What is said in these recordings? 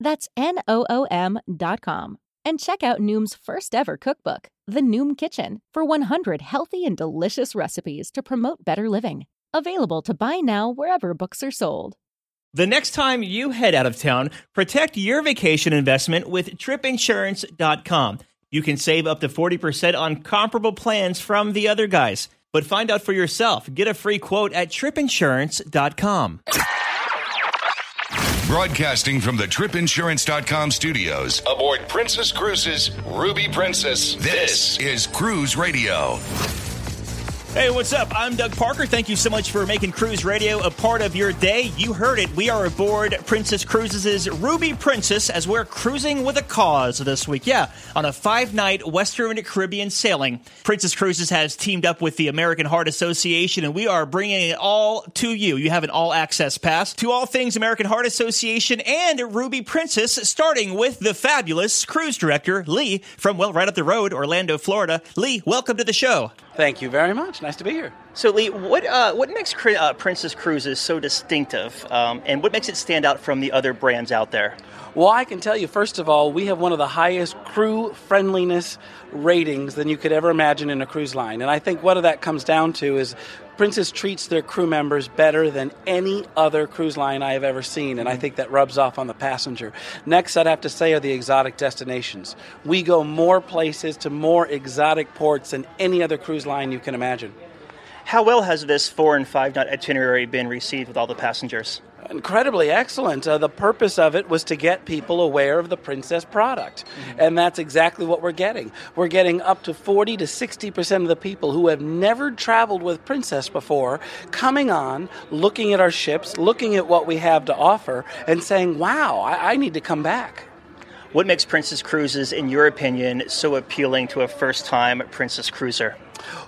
That's N-O-O-M dot com. And check out Noom's first ever cookbook, The Noom Kitchen, for 100 healthy and delicious recipes to promote better living. Available to buy now wherever books are sold. The next time you head out of town, protect your vacation investment with tripinsurance.com. You can save up to 40% on comparable plans from the other guys. But find out for yourself. Get a free quote at tripinsurance.com. Broadcasting from the tripinsurance.com studios aboard Princess Cruises Ruby Princess. This is Cruise Radio. Hey, what's up? I'm Doug Parker. Thank you so much for making Cruise Radio a part of your day. You heard it. We are aboard Princess Cruises' Ruby Princess as we're cruising with a cause this week. Yeah, on a five night Western Caribbean sailing. Princess Cruises has teamed up with the American Heart Association, and we are bringing it all to you. You have an all access pass to all things American Heart Association and Ruby Princess, starting with the fabulous cruise director, Lee, from, well, right up the road, Orlando, Florida. Lee, welcome to the show. Thank you very much. Nice to be here. So, Lee, what uh, what makes uh, Princess Cruises so distinctive, um, and what makes it stand out from the other brands out there? Well, I can tell you, first of all, we have one of the highest crew friendliness ratings than you could ever imagine in a cruise line. And I think what of that comes down to is Princess treats their crew members better than any other cruise line I have ever seen, and I mm-hmm. think that rubs off on the passenger. Next, I'd have to say are the exotic destinations. We go more places to more exotic ports than any other cruise line you can imagine. How well has this four and five night itinerary been received with all the passengers? Incredibly excellent. Uh, the purpose of it was to get people aware of the Princess product. Mm-hmm. And that's exactly what we're getting. We're getting up to 40 to 60% of the people who have never traveled with Princess before coming on, looking at our ships, looking at what we have to offer, and saying, wow, I, I need to come back. What makes Princess Cruises, in your opinion, so appealing to a first time Princess cruiser?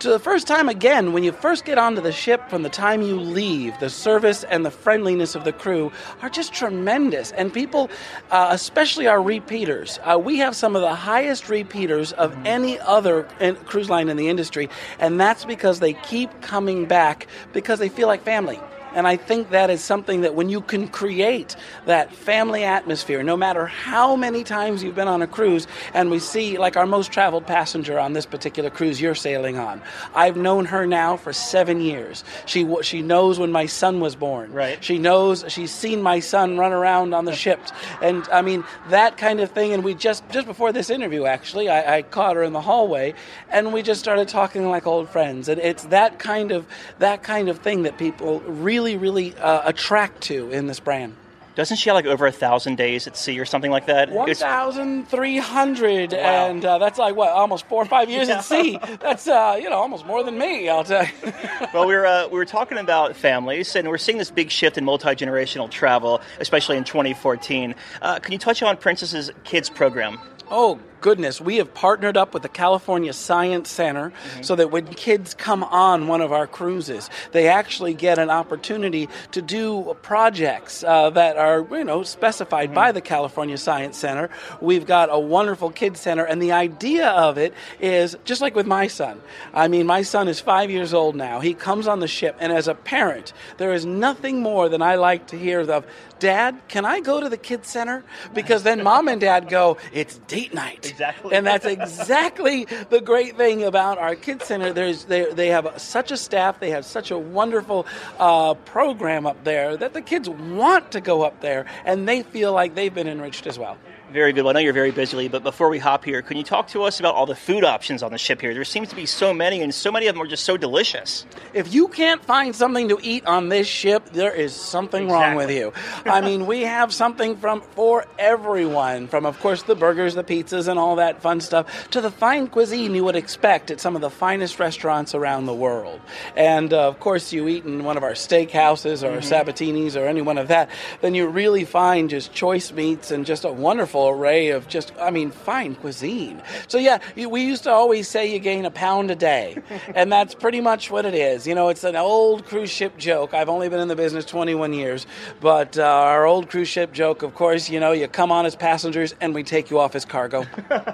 To the first time again, when you first get onto the ship from the time you leave, the service and the friendliness of the crew are just tremendous. And people, uh, especially our repeaters, uh, we have some of the highest repeaters of mm-hmm. any other in- cruise line in the industry. And that's because they keep coming back because they feel like family. And I think that is something that when you can create that family atmosphere, no matter how many times you've been on a cruise, and we see like our most traveled passenger on this particular cruise you're sailing on, I've known her now for seven years. She she knows when my son was born. Right. She knows she's seen my son run around on the ship, and I mean that kind of thing. And we just just before this interview, actually, I, I caught her in the hallway, and we just started talking like old friends. And it's that kind of that kind of thing that people really really, really uh, attract to in this brand. Doesn't she have like over a thousand days at sea or something like that? One thousand three hundred, wow. and uh, that's like what almost four or five years yeah. at sea. That's uh, you know almost more than me. I'll tell you. well, we were uh, we were talking about families, and we're seeing this big shift in multi generational travel, especially in 2014. Uh, can you touch on Princess's Kids program? Oh goodness, we have partnered up with the California Science Center mm-hmm. so that when kids come on one of our cruises, they actually get an opportunity to do projects uh, that are, you know, specified mm-hmm. by the California Science Center. We've got a wonderful kids center, and the idea of it is just like with my son. I mean, my son is five years old now. He comes on the ship, and as a parent, there is nothing more than I like to hear of, Dad, can I go to the kids center? Because then mom and dad go, it's date night. Exactly. And that's exactly the great thing about our kids center. There's they, they have such a staff, they have such a wonderful uh, program up there that the kids want to go up there and they feel like they've been enriched as well. Very good. Well, I know you're very busy, but before we hop here, can you talk to us about all the food options on the ship here? There seems to be so many, and so many of them are just so delicious. If you can't find something to eat on this ship, there is something exactly. wrong with you. I mean, we have something from for everyone, from of course the burgers, the pizzas, and all that fun stuff, to the fine cuisine you would expect at some of the finest restaurants around the world. And uh, of course, you eat in one of our steakhouses or mm-hmm. Sabatini's or any one of that, then you really find just choice meats and just a wonderful array of just, I mean, fine cuisine. So, yeah, we used to always say you gain a pound a day, and that's pretty much what it is. You know, it's an old cruise ship joke. I've only been in the business 21 years, but uh, our old cruise ship joke, of course, you know, you come on as passengers and we take you off as cargo.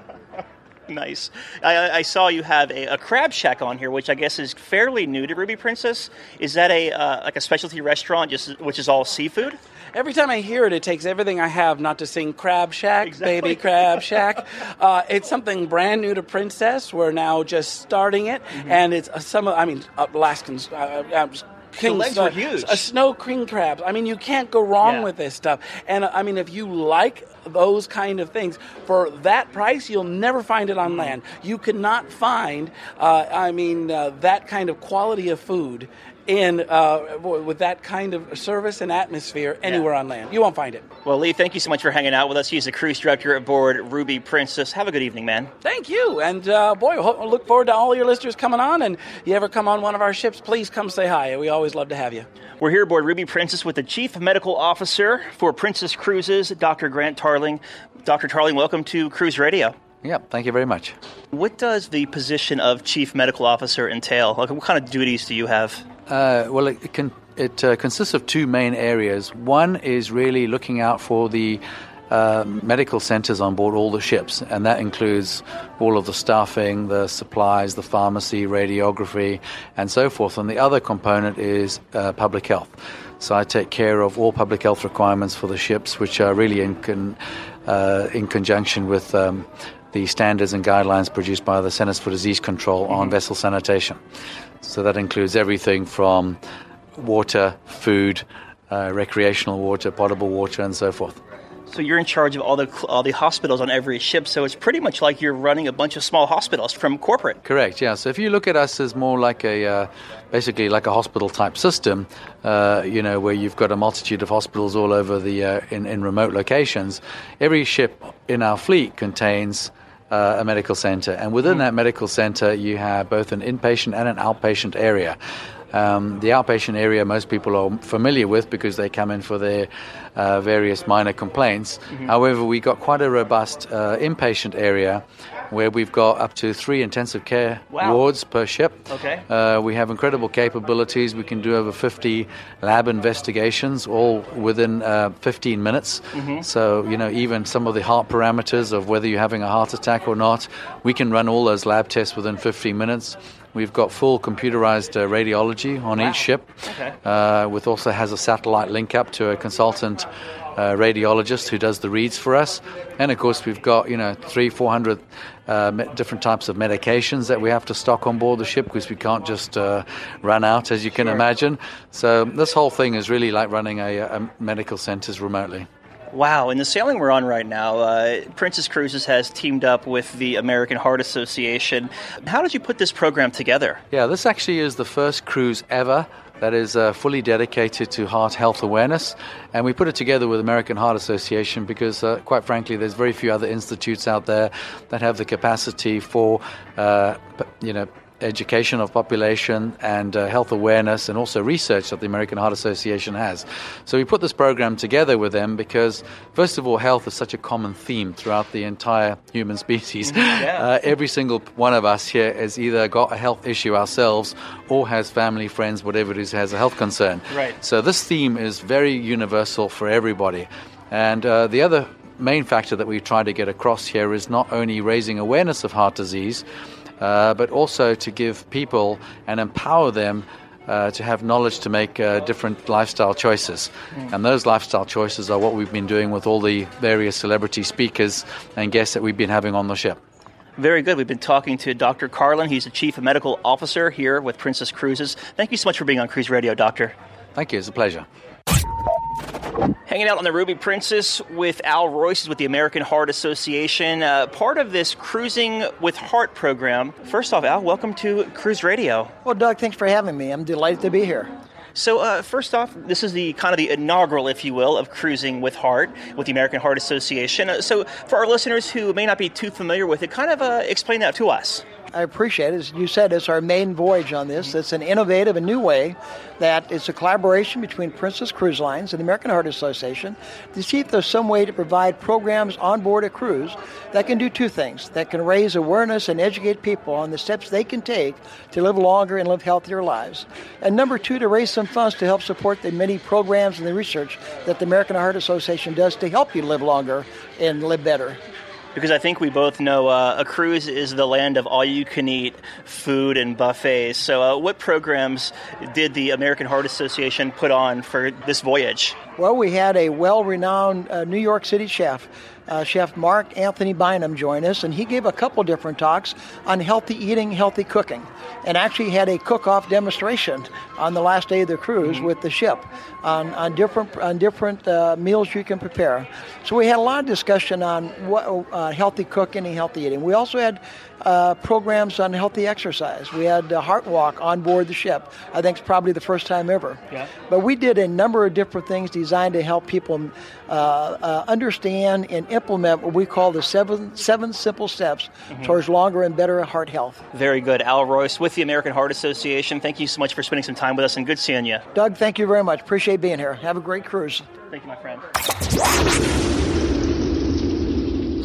nice. I, I, saw you have a, a, crab shack on here, which I guess is fairly new to Ruby Princess. Is that a uh, like a specialty restaurant, just which is all seafood? Every time I hear it, it takes everything I have not to sing Crab Shack, exactly. baby Crab Shack. uh, it's something brand new to Princess. We're now just starting it, mm-hmm. and it's uh, some. of, I mean, Alaskans. Uh, uh King, the legs were huge. A snow cream crabs. I mean, you can't go wrong yeah. with this stuff. And uh, I mean, if you like those kind of things for that price, you'll never find it on mm-hmm. land. You cannot find, uh, I mean, uh, that kind of quality of food in uh, with that kind of service and atmosphere anywhere yeah. on land. You won't find it. Well, Lee, thank you so much for hanging out with us. He's the cruise director aboard Ruby Princess. Have a good evening, man. Thank you. And uh, boy, I look forward to all your listeners coming on. And you ever come on one of our ships, please come say hi. We always love to have you. We're here aboard Ruby Princess with the Chief Medical Officer for Princess Cruises, Dr. Grant Tarling. Dr. Tarling, welcome to Cruise Radio. Yeah, thank you very much. What does the position of Chief Medical Officer entail? Like, what kind of duties do you have? Uh, well, it, can, it uh, consists of two main areas. One is really looking out for the uh, medical centers on board all the ships, and that includes all of the staffing, the supplies, the pharmacy, radiography, and so forth. And the other component is uh, public health. So I take care of all public health requirements for the ships, which are really in, con, uh, in conjunction with um, the standards and guidelines produced by the Centers for Disease Control on vessel sanitation. So that includes everything from water, food, uh, recreational water, potable water, and so forth. So you're in charge of all the all the hospitals on every ship. So it's pretty much like you're running a bunch of small hospitals from corporate. Correct. Yeah. So if you look at us as more like a uh, basically like a hospital type system, uh, you know, where you've got a multitude of hospitals all over the uh, in in remote locations. Every ship in our fleet contains uh, a medical center. And within mm. that medical center, you have both an inpatient and an outpatient area. Um, the outpatient area most people are familiar with because they come in for their uh, various minor complaints. Mm-hmm. However, we got quite a robust uh, inpatient area where we've got up to three intensive care wow. wards per ship. Okay. Uh, we have incredible capabilities. We can do over 50 lab investigations, all within uh, 15 minutes. Mm-hmm. So, you know, even some of the heart parameters of whether you're having a heart attack or not, we can run all those lab tests within 15 minutes. We've got full computerized uh, radiology on wow. each ship, okay. uh, with also has a satellite link up to a consultant uh, radiologist who does the reads for us. And of course, we've got you know three, four hundred uh, different types of medications that we have to stock on board the ship because we can't just uh, run out, as you can sure. imagine. So this whole thing is really like running a, a medical centers remotely. Wow, in the sailing we're on right now, uh, Princess Cruises has teamed up with the American Heart Association. How did you put this program together? Yeah, this actually is the first cruise ever that is uh, fully dedicated to heart health awareness. And we put it together with American Heart Association because, uh, quite frankly, there's very few other institutes out there that have the capacity for, uh, you know, education of population and uh, health awareness and also research that the American Heart Association has. So we put this program together with them because, first of all, health is such a common theme throughout the entire human species. Mm-hmm. Yeah. Uh, every single one of us here has either got a health issue ourselves or has family, friends, whatever it is, has a health concern. Right. So this theme is very universal for everybody. And uh, the other main factor that we try to get across here is not only raising awareness of heart disease, uh, but also to give people and empower them uh, to have knowledge to make uh, different lifestyle choices. Mm. And those lifestyle choices are what we've been doing with all the various celebrity speakers and guests that we've been having on the ship. Very good. We've been talking to Dr. Tarling. He's the Chief Medical Officer here with Princess Cruises. Thank you so much for being on Cruise Radio, Doctor. Thank you. It's a pleasure. Hanging out on the Ruby Princess with Al Royce with the American Heart Association, uh, part of this Cruising with Heart program. First off, Al, welcome to Cruise Radio. Well, Doug, thanks for having me. I'm delighted to be here. So, uh, first off, this is the kind of the inaugural, if you will, of Cruising with Heart with the American Heart Association. Uh, so, for our listeners who may not be too familiar with it, kind of uh, explain that to us. I appreciate it. As you said, it's our main voyage on this. It's an innovative and new way that it's a collaboration between Princess Cruise Lines and the American Heart Association to see if there's some way to provide programs on board a cruise that can do two things that can raise awareness and educate people on the steps they can take to live longer and live healthier lives. And number two, to raise some funds to help support the many programs and the research that the American Heart Association does to help you live longer and live better because I think we both know uh, a cruise is the land of all you can eat food and buffets. So, uh, what programs did the American Heart Association put on for this voyage? Well, we had a well renowned uh, New York City chef uh, Chef Marc Anthony Bynum join us, and he gave a couple different talks on healthy eating, healthy cooking, and actually had a cook-off demonstration on the last day of the cruise mm-hmm. with the ship on, on different on different uh, meals you can prepare. So we had a lot of discussion on what uh, healthy cooking and healthy eating. We also had uh, programs on healthy exercise. We had a Heart Walk on board the ship. I think it's probably the first time ever. Yeah. But we did a number of different things designed to help people uh, uh, understand and implement what we call the seven seven simple steps mm-hmm. towards longer and better heart health. Very good, Al Royce with the American Heart Association. Thank you so much for spending some time with us, and good seeing you. Doug, thank you very much. Appreciate being here. Have a great cruise. Thank you, my friend.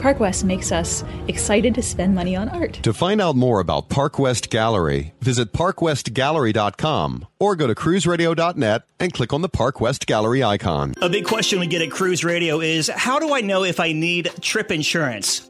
Park West makes us excited to spend money on art. To find out more about Park West Gallery, visit parkwestgallery.com or go to cruiseradio.net and click on the Park West Gallery icon. A big question we get at Cruise Radio is how do I know if I need trip insurance?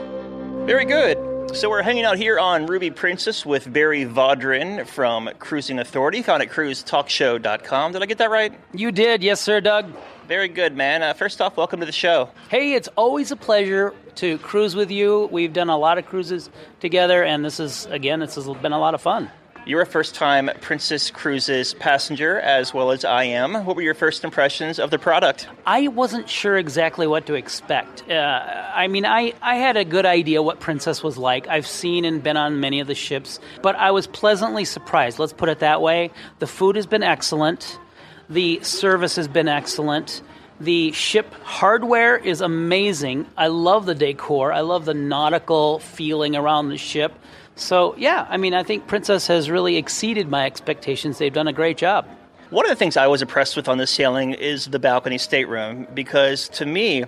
Very good. So we're hanging out here on Ruby Princess with Barry Vaudrin from Cruising Authority, found at cruisetalkshow.com. Did I get that right? You did, yes, sir, Doug. Very good, man. Uh, first off, welcome to the show. Hey, it's always a pleasure to cruise with you. We've done a lot of cruises together, and this is, again, this has been a lot of fun. You're a first time Princess Cruises passenger, as well as I am. What were your first impressions of the product? I wasn't sure exactly what to expect. Uh, I mean, I, I had a good idea what Princess was like. I've seen and been on many of the ships, but I was pleasantly surprised. Let's put it that way. The food has been excellent, the service has been excellent. The ship hardware is amazing. I love the decor. I love the nautical feeling around the ship. So, yeah, I mean, I think Princess has really exceeded my expectations. They've done a great job. One of the things I was impressed with on this sailing is the balcony stateroom because to me,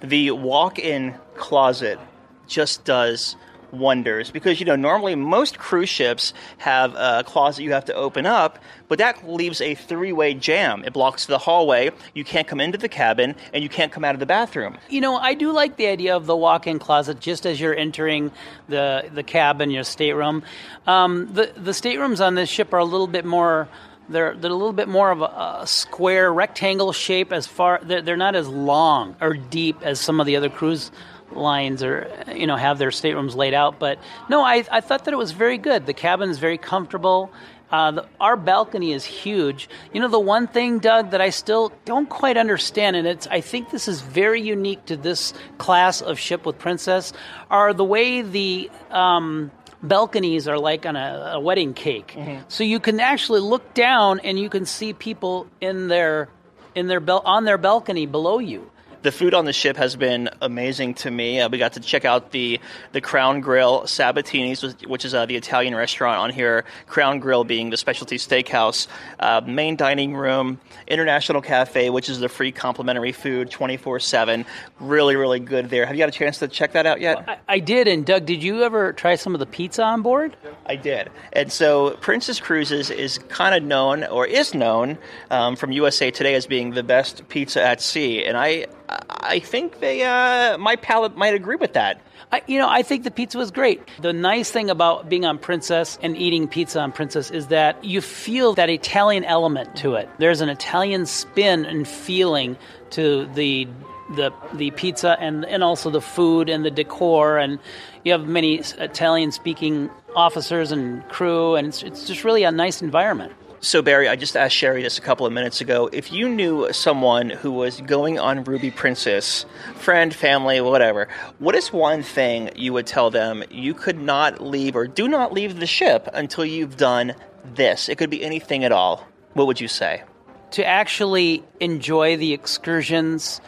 the walk in closet just does wonders. Because you know normally most cruise ships have a closet you have to open up but that leaves a three-way jam. It blocks the hallway you can't come into the cabin and you can't come out of the bathroom. You know i do like the idea of the walk-in closet just as you're entering the the cabin your stateroom. Um, the the staterooms on this ship are a little bit more they're, they're a little bit more of a, a square rectangle shape as far they're, they're, not as long or deep as some of the other cruise lines or you know have their staterooms laid out. But no, I, I thought that it was very good. The cabin is very comfortable. Uh, the, our balcony is huge. You know, the one thing, Doug, that I still don't quite understand, and it's I think this is very unique to this class of ship with Princess, are the way the um, balconies are like on a, a wedding cake. Mm-hmm. So you can actually look down and you can see people in their in their bel- on their balcony below you the food on the ship has been amazing to me. Uh, we got to check out the the Crown Grill Sabatini's, which is uh, the Italian restaurant on here. Crown Grill being the specialty steakhouse, uh, main dining room, international cafe, which is the free complimentary food, twenty four seven. Really, really good there. Have you got a chance to check that out yet? Well, I, I did. And Doug, did you ever try some of the pizza on board? I did. And so Princess Cruises is kind of known, or is known, um, from USA Today as being the best pizza at sea. And I I think they uh, my palate might agree with that. I, you know, I think the pizza was great. The nice thing about being on Princess and eating pizza on Princess is that you feel that Italian element to it. There's an Italian spin and feeling to the the the pizza and and also the food and the decor and you have many Italian speaking officers and crew and it's, it's just really a nice environment. So, Barry, I just asked Sherry this a couple of minutes ago. If you knew someone who was going on Ruby Princess, friend, family, whatever, what is one thing you would tell them you could not leave or do not leave the ship until you've done this? It could be anything at all. What would you say? To actually enjoy the excursions,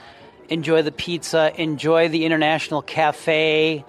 enjoy the pizza, enjoy the international cafe,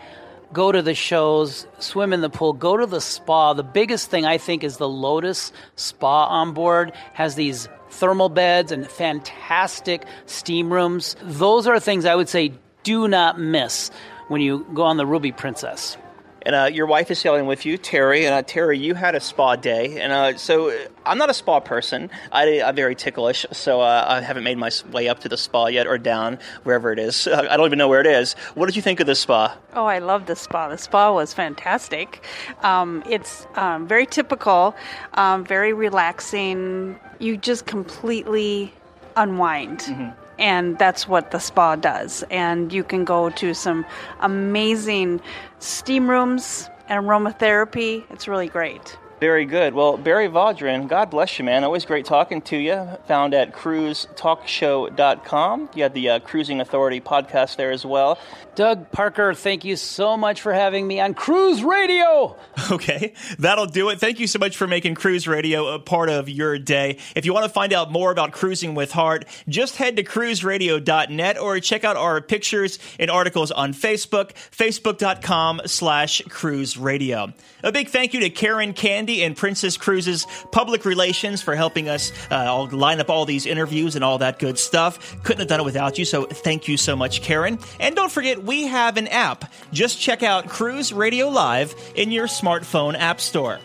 go to the shows, swim in the pool, go to the spa. The biggest thing I think is the Lotus Spa on board has these thermal beds and fantastic steam rooms. Those are things I would say do not miss when you go on the Ruby Princess. And uh, your wife is sailing with you, Terry. And uh, Terry, you had a spa day, and uh, so uh, I'm not a spa person. I, am very ticklish, so uh, I haven't made my way up to the spa yet or down wherever it is. I don't even know where it is. What did you think of the spa? Oh, I love the spa. The spa was fantastic. Um, it's um, very typical, um, very relaxing. You just completely unwind. Mm-hmm and that's what the spa does. And you can go to some amazing steam rooms and aromatherapy. It's really great. Very good. Well, Barry Vaudrin, God bless you, man. Always great talking to you. Found at cruisetalkshow.com. You had the uh, Cruising Authority podcast there as well. Doug Parker, thank you so much for having me on Cruise Radio. Okay, that'll do it. Thank you so much for making Cruise Radio a part of your day. If you want to find out more about cruising with heart, just head to cruiseradio.net or check out our pictures and articles on Facebook, facebook.com slash cruise radio. A big thank you to Karen And Princess Cruises Public Relations for helping us uh, line up all these interviews and all that good stuff. Couldn't have done it without you, so thank you so much, Karen. And don't forget, we have an app. Just check out Cruise Radio Live in your smartphone app store.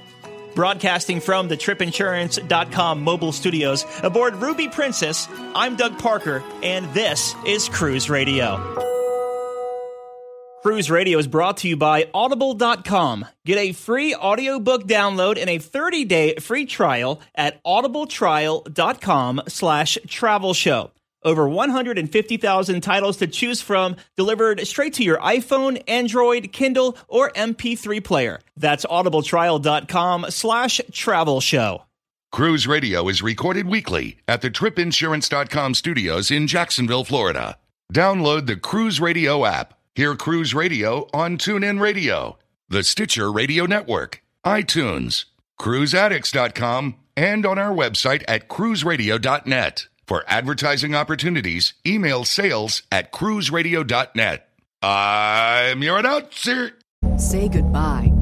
Broadcasting from the tripinsurance.com mobile studios aboard Ruby Princess, I'm Doug Parker, and this is Cruise Radio. Cruise Radio is brought to you by Audible.com. Get a free audiobook download and a 30-day free trial at audibletrial.com slash travel show. Over 150,000 titles to choose from, delivered straight to your iPhone, Android, Kindle, or MP3 player. That's audibletrial.com slash travel show. Cruise Radio is recorded weekly at the tripinsurance.com studios in Jacksonville, Florida. Download the Cruise Radio app. Hear Cruise Radio on TuneIn Radio, the Stitcher Radio Network, iTunes, cruiseaddicts.com, and on our website at cruiseradio.net. For advertising opportunities, email sales at cruiseradio.net. I'm your announcer. Say goodbye